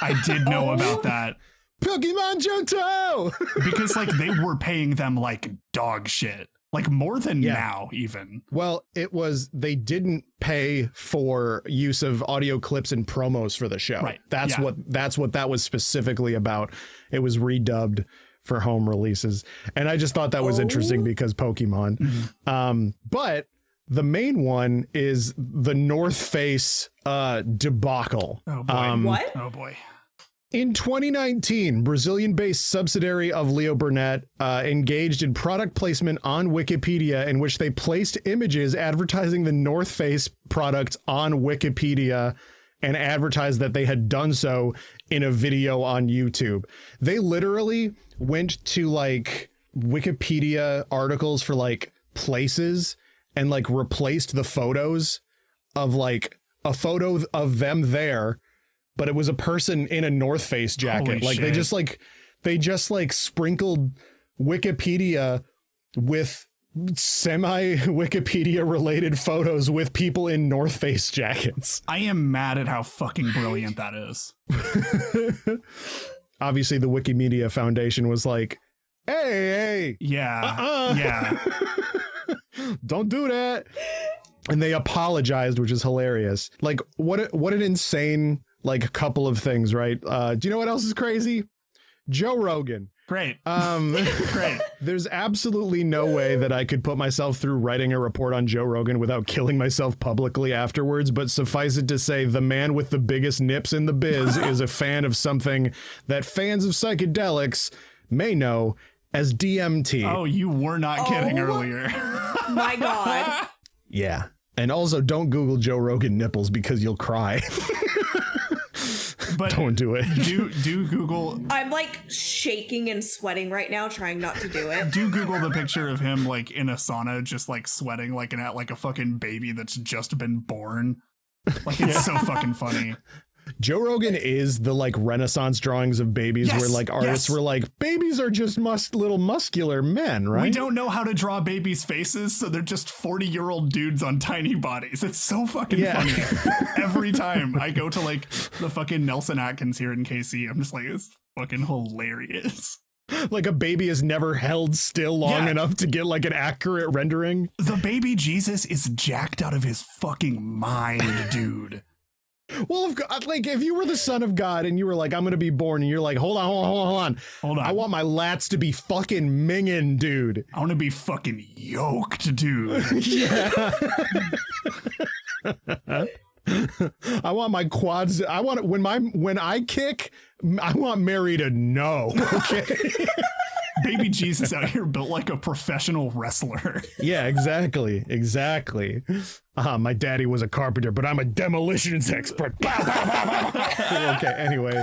I did know about that Pokemon Johto! because like they were paying them like dog shit. Like more than Yeah. now even. Well, it was they didn't pay for use of audio clips and promos for the show. Right. That's Yeah. what that's what that was specifically about. It was redubbed for home releases. And I just thought that was Oh. interesting because Pokemon. Mm-hmm. Um, but the main one is the North Face uh debacle. Oh boy. Um, what? Oh boy. In 2019, Brazilian based subsidiary of Leo Burnett uh, engaged in product placement on Wikipedia in which they placed images advertising the North Face product on Wikipedia and advertised that they had done so in a video on YouTube. They literally went to like Wikipedia articles for like places and like replaced the photos of like a photo of them there but it was a person in a North Face jacket. Holy like they just like they just like sprinkled Wikipedia with semi Wikipedia related photos with people in North Face jackets. I am mad at how fucking brilliant that is. Obviously the Wikimedia Foundation was like, "Hey, hey. Yeah. Uh-uh. Yeah. don't do that." And they apologized, which is hilarious. Like what a, what an insane like a couple of things, right? Uh, do you know what else is crazy? Joe Rogan. Great. Um, Great. there's absolutely no way that I could put myself through writing a report on Joe Rogan without killing myself publicly afterwards. But suffice it to say, the man with the biggest nips in the biz is a fan of something that fans of psychedelics may know as DMT. Oh, you were not kidding Oh. earlier. My God. Yeah. And also, don't Google Joe Rogan nipples because you'll cry. But don't do it. do do Google I'm like shaking and sweating right now, trying not to do it. do Google the picture of him like in a sauna, just like sweating like an like a fucking baby that's just been born. Like it's so fucking funny. Joe Rogan is the like Renaissance drawings of babies Yes, where like artists yes. were like, babies are just must little muscular men, right? We don't know how to draw babies' faces, so they're just 40 year old dudes on tiny bodies. It's so fucking Yeah. funny. Every time I go to like the fucking Nelson Atkins here in KC, I'm just like, it's fucking hilarious. like a baby is never held still long Yeah. enough to get like an accurate rendering. The baby Jesus is jacked out of his fucking mind, dude. Well, if, God- like if you were the son of God and you were like, I'm gonna be born, and you're like, hold on, hold on, hold on, hold on. Hold on. I want my lats to be fucking minging, dude. I want to be fucking yoked, dude. Yeah. I want my quads. I want when my when I kick. I want Mary to know. Okay. Baby Jesus out here built like a professional wrestler. yeah. Exactly. Exactly. Uh, my daddy was a carpenter, but I'm a demolitions expert. Okay. Anyway,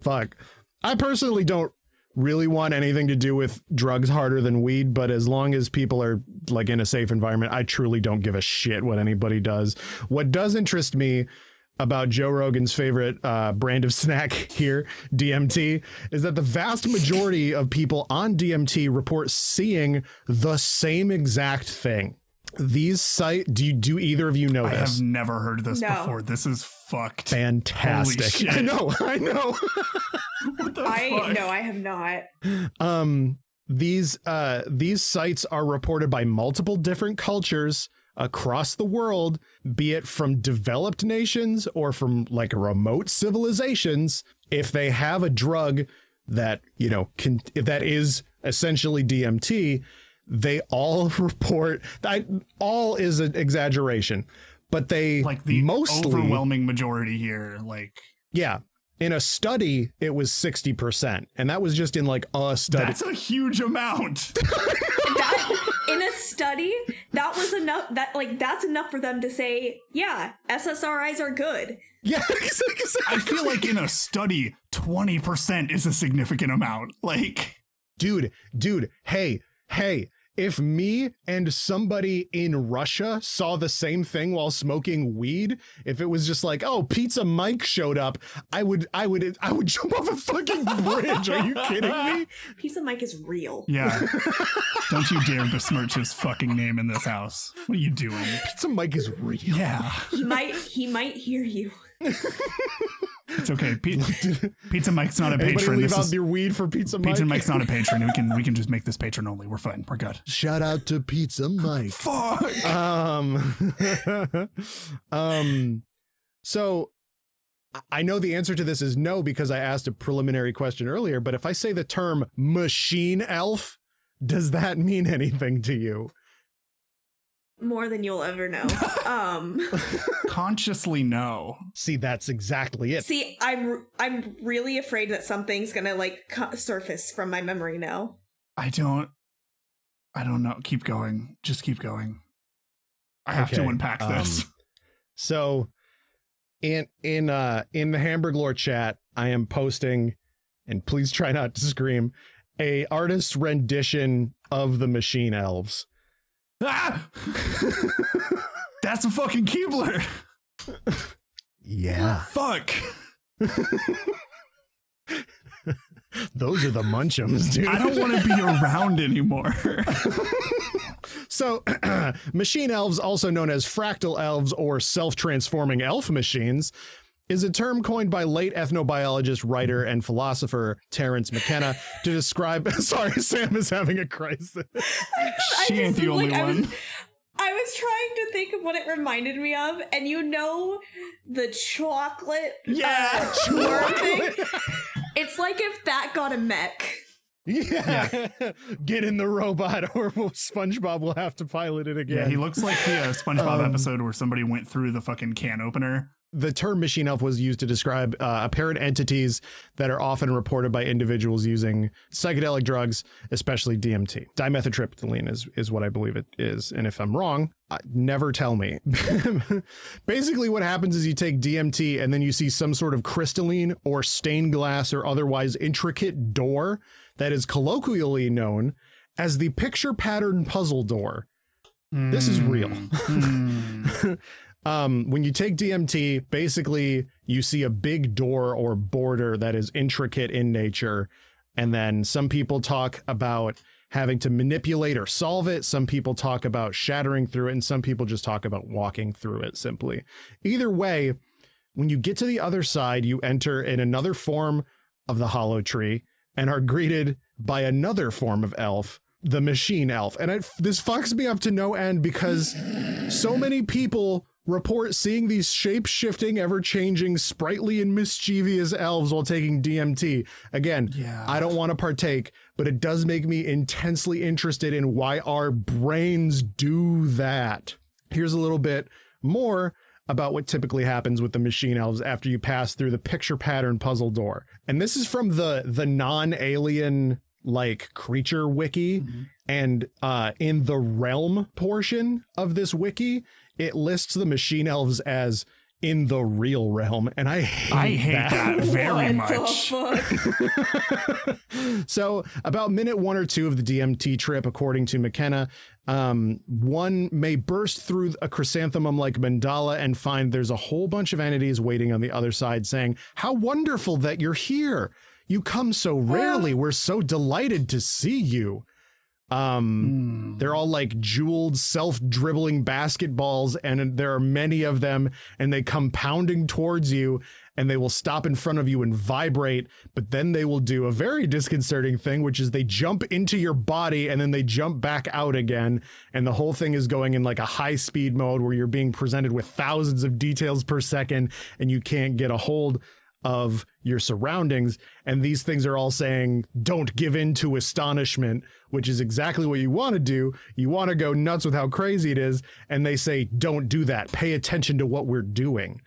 fuck. I personally don't really want anything to do with drugs harder than weed, but as long as people are like in a safe environment, I truly don't give a shit what anybody does. What does interest me about Joe Rogan's favorite uh, brand of snack here, DMT, is that the vast majority of people on DMT report seeing the same exact thing. These site do you do either of you know I this? have never heard this No. before. This is fucked. Fantastic. Holy shit. I know, I know. What the I fuck? no, I have not. um these uh these sights are reported by multiple different cultures across the world be it from developed nations or from like remote civilizations if they have a drug that you know can if that is essentially DMT they all report that all is an exaggeration but they Like the mostly overwhelming majority here. Like yeah in a study it was 60% and that was just in like a study that's a huge amount. That in a study, that was enough. That like that's enough for them to say, yeah, SSRIs are good. Yeah, exactly. I feel like in a study, 20% is a significant amount. Like dude, dude, hey, hey, if me and somebody in Russia saw the same thing while smoking weed, if it was just like, oh, Pizza Mike showed up, I would, I would, I would jump off a fucking bridge. Are you kidding me? Pizza Mike is real. Yeah. Don't you dare besmirch his fucking name in this house. What are you doing? Pizza Mike is real. Yeah. He might he might hear you. It's okay. P- Pizza Mike's not a Anybody patron. leave This out is your weed for Pizza Mike? Pizza Mike's not a patron. We can we can just make this patron only. We're fine. We're good. Shout out to Pizza Mike. Fuck. um um so I- I know the answer to this is no because I asked a preliminary question earlier, but if I say the term machine elf, does that mean anything to you? More than you'll ever know. Um Consciously no. See, that's exactly it. see, I'm I'm really afraid that something's going to like co- surface from my memory now. I don't. I don't know. Keep going. Just keep going. I have to Okay, unpack um, this. So in in uh in the Hamburg lore chat, I am posting, and please try not to scream, a artist rendition of the machine elves. Ah! That's a fucking Keebler. Yeah. Fuck. Those are the Munch'ems, dude. I don't want to be around anymore. So, machine elves, also known as fractal elves or self transforming elf machines, is a term coined by late ethnobiologist, writer, and philosopher Terence McKenna to describe. Sorry, Sam is having a crisis. She ain't the only I was, one. I was trying to think of what it reminded me of, and you know the chocolate Yeah. uh, tour thing? It's like if that got a mech. Yeah. Get in the robot or SpongeBob will have to pilot it again. Yeah, he looks like the uh, SpongeBob Um, episode where somebody went through the fucking can opener. The term machine elf was used to describe uh, apparent entities that are often reported by individuals using psychedelic drugs, especially DMT. Dimethyltryptamine is, is what I believe it is. And if I'm wrong, uh, never tell me. Basically, what happens is you take DMT and then you see some sort of crystalline or stained glass or otherwise intricate door that is colloquially known as the picture pattern puzzle door. This is real. Hmm. um, when you take DMT, basically you see a big door or border that is intricate in nature. And then some people talk about having to manipulate or solve it. Some people talk about shattering through it, and some people just talk about walking through it simply. Either way, when you get to the other side, you enter in another form of the hollow tree and are greeted by another form of elf, the machine elf. And it, this fucks me up to no end because so many people report seeing these shape shifting, ever changing, sprightly, and mischievous elves while taking DMT. Again, Yeah. I don't want to partake, but it does make me intensely interested in why our brains do that. Here's a little bit more about what typically happens with the machine elves after you pass through the picture pattern puzzle door. And this is from the the non-alien like creature wiki and uh in the realm portion of this wiki it lists the machine elves as in the real realm and i hate, I hate that, very what much. the fuck? so about minute one or two of the DMT trip, according to McKenna, um, one may burst through a chrysanthemum like mandala and find there's a whole bunch of entities waiting on the other side saying, How wonderful that you're here. You come so rarely. We're so delighted to see you. Um, Hmm. they're all like jeweled, self dribbling basketballs, and there are many of them, and they come pounding towards you, and they will stop in front of you and vibrate. But then they will do a very disconcerting thing, which is they jump into your body and then they jump back out again. And the whole thing is going in like a high speed mode where you're being presented with thousands of details per second, and you can't get a hold of your surroundings. And these things are all saying, don't give in to astonishment, which is exactly what you want to do. You want to go nuts with how crazy it is. And they say, don't do that. Pay attention to what we're doing.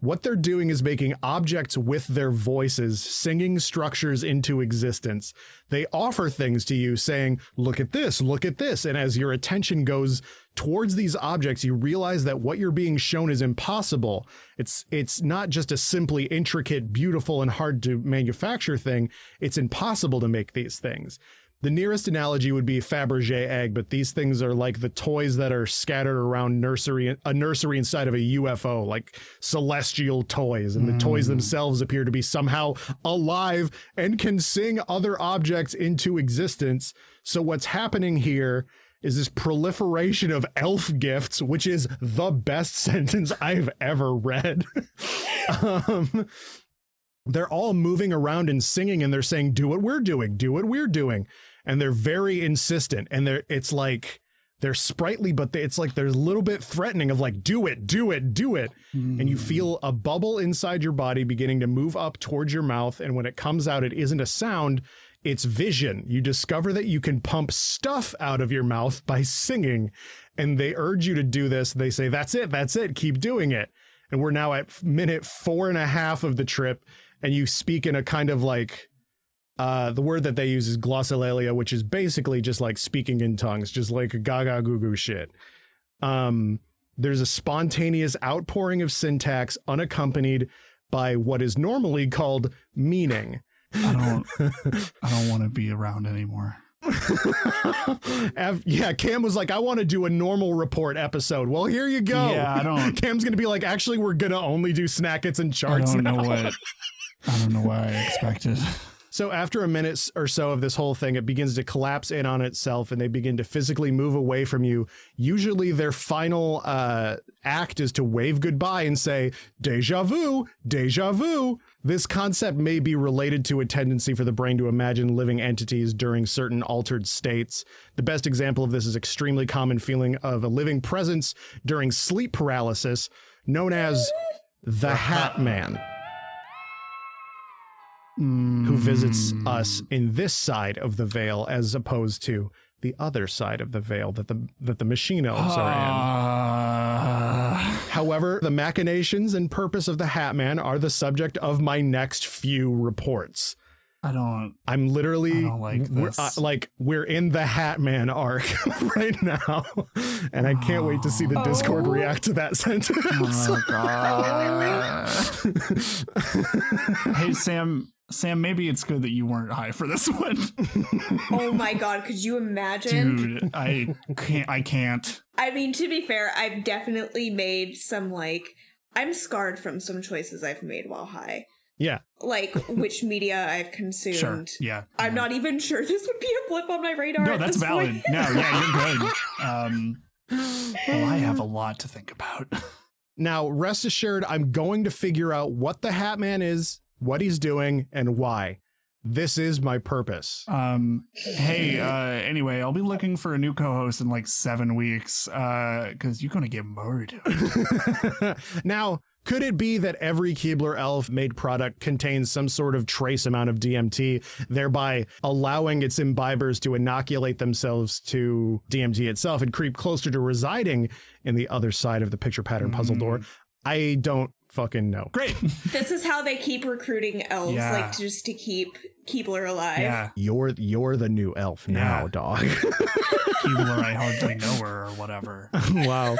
What they're doing is making objects with their voices, singing structures into existence. They offer things to you saying, look at this, look at this. And as your attention goes towards these objects, you realize that what you're being shown is impossible. It's, it's not just a simply intricate, beautiful, and hard to manufacture thing. It's impossible to make these things. The nearest analogy would be Fabergé egg, but these things are like the toys that are scattered around nursery a nursery inside of a UFO, like celestial toys, and the toys themselves appear to be somehow alive and can sing other objects into existence. So what's happening here is this proliferation of elf gifts, which is the best sentence I've ever read. um, they're all moving around and singing and they're saying do what we're doing do what we're doing. And they're very insistent and they're it's like they're sprightly but they, it's like there's a little bit threatening of like do it do it do it. And you feel a bubble inside your body beginning to move up towards your mouth. And when it comes out it isn't a sound it's vision. You discover that you can pump stuff out of your mouth by singing. And they urge you to do this. They say that's it that's it. Keep doing it. And we're now at minute four and a half of the trip and you speak in a kind of like uh the word that they use is glossolalia which is basically just like speaking in tongues just like gaga goo goo shit um there's a spontaneous outpouring of syntax unaccompanied by what is normally called meaning I don't. I don't want to be around anymore. Yeah cam was like i want to do a normal report episode well here you go Yeah, I don't- cam's gonna be like actually we're gonna only do snackets and I charts don't now. know what. I don't know why I expected. So after a minute or so of this whole thing, it begins to collapse in on itself and they begin to physically move away from you. Usually their final uh, act is to wave goodbye and say, deja vu, deja vu. This concept may be related to a tendency for the brain to imagine living entities during certain altered states. The best example of this is extremely common feeling of a living presence during sleep paralysis, known as the Hat Man who visits Mm. us in this side of the veil as opposed to the other side of the veil that the that the machine elves are in. Uh, However, the machinations and purpose of the Hat Man are the subject of my next few reports. I don't. I'm literally I don't like we're, uh, like we're in the Hat Man arc right now, and I can't wait to see the Discord Oh. react to that sentence. Oh god. hey Sam, Sam. Maybe it's good that you weren't high for this one, Oh my god, could you imagine? dude. I can't. I can't. I mean, to be fair, I've definitely made some like I'm scarred from some choices I've made while high. yeah, Like which media I've consumed. Sure. Yeah. I'm not even sure this would be a blip on my radar. No, that's valid. point. No, yeah, you're good. Um, well, I have a lot to think about. Now, rest assured, I'm going to figure out what the Hat Man is, what he's doing, and why. This is my purpose. Um, hey, uh, anyway, I'll be looking for a new co-host in like seven weeks, uh, because you're gonna get murdered. now, could it be that every Keebler Elf made product contains some sort of trace amount of DMT, thereby allowing its imbibers to inoculate themselves to DMT itself and creep closer to residing in the other side of the picture pattern puzzle door? I don't fucking no. Great. This is how they keep recruiting elves, Yeah. like just to keep Keebler alive. Yeah, You're you're the new elf now, Yeah. dog. Keebler, I hardly know her or whatever. wow.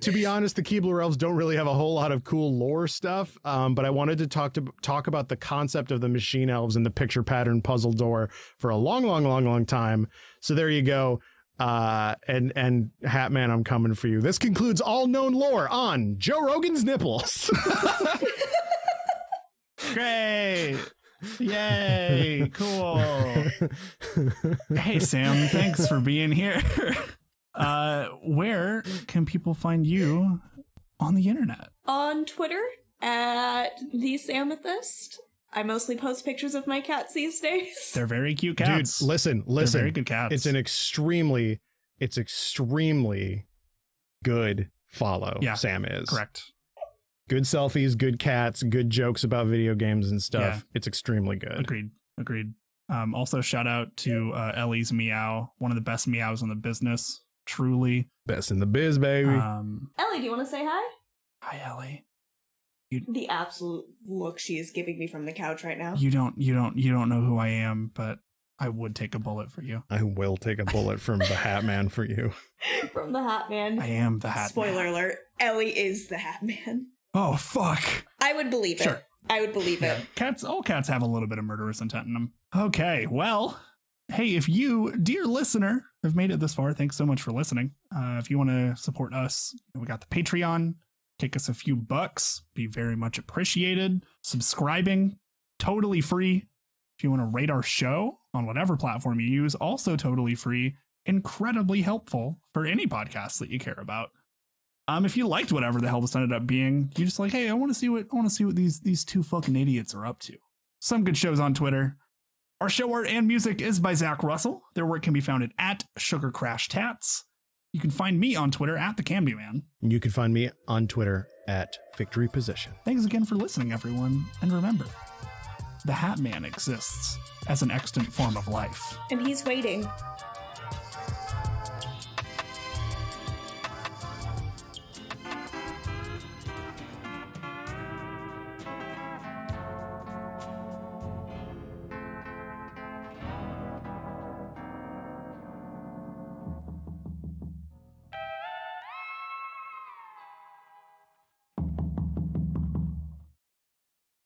to be honest, the Keebler elves don't really have a whole lot of cool lore stuff. Um, but I wanted to talk to talk about the concept of the machine elves and the picture pattern puzzle door for a long, long, long, long time. So there you go. Uh, and and Hatman, I'm coming for you. This concludes all known lore on Joe Rogan's nipples. Great. Yay. Cool. Hey, Sam, thanks for being here. Uh, where can people find you on the internet? On Twitter at the Samethyst. I mostly post pictures of my cats these days. They're very cute cats. Dude, listen, They're listen. very good cats. It's an extremely, it's extremely good follow. Yeah, Sam is correct. good selfies, good cats, good jokes about video games and stuff. Yeah. It's extremely good. Agreed. Agreed. Um, also, shout out to uh, Ellie's Meow, one of the best meows in the business. Truly. Best in the biz, baby. Um, Ellie, do you want to say hi? hi, Ellie. The absolute look she is giving me from the couch right now. You don't, you don't, you don't know who I am, but I would take a bullet for you. I will take a bullet from the Hat Man for you. from the Hat Man. I am the Hat. Spoiler Man. alert: Ellie is the Hat Man. Oh fuck. I would believe it. I would believe Yeah, it. cats. All cats have a little bit of murderous intent in them. Okay, well, hey, if you, dear listener, have made it this far, thanks so much for listening. Uh, if you want to support us, we got the Patreon. Kick us a few bucks, be very much appreciated. Subscribing, totally free. If you want to rate our show on whatever platform you use, also totally free. Incredibly helpful for any podcast that you care about. Um, if you liked whatever the hell this ended up being, you just like, hey, I want to see what I want to see what these these two fucking idiots are up to. Some good shows on Twitter. Our show art and music is by Zach Russell. Their work can be found at, at Sugar Crash Tats. You can find me on Twitter at the Camby Man. You can find me on Twitter at Victory Position. Thanks again for listening, everyone. And remember, the Hat Man exists as an extant form of life. And he's waiting.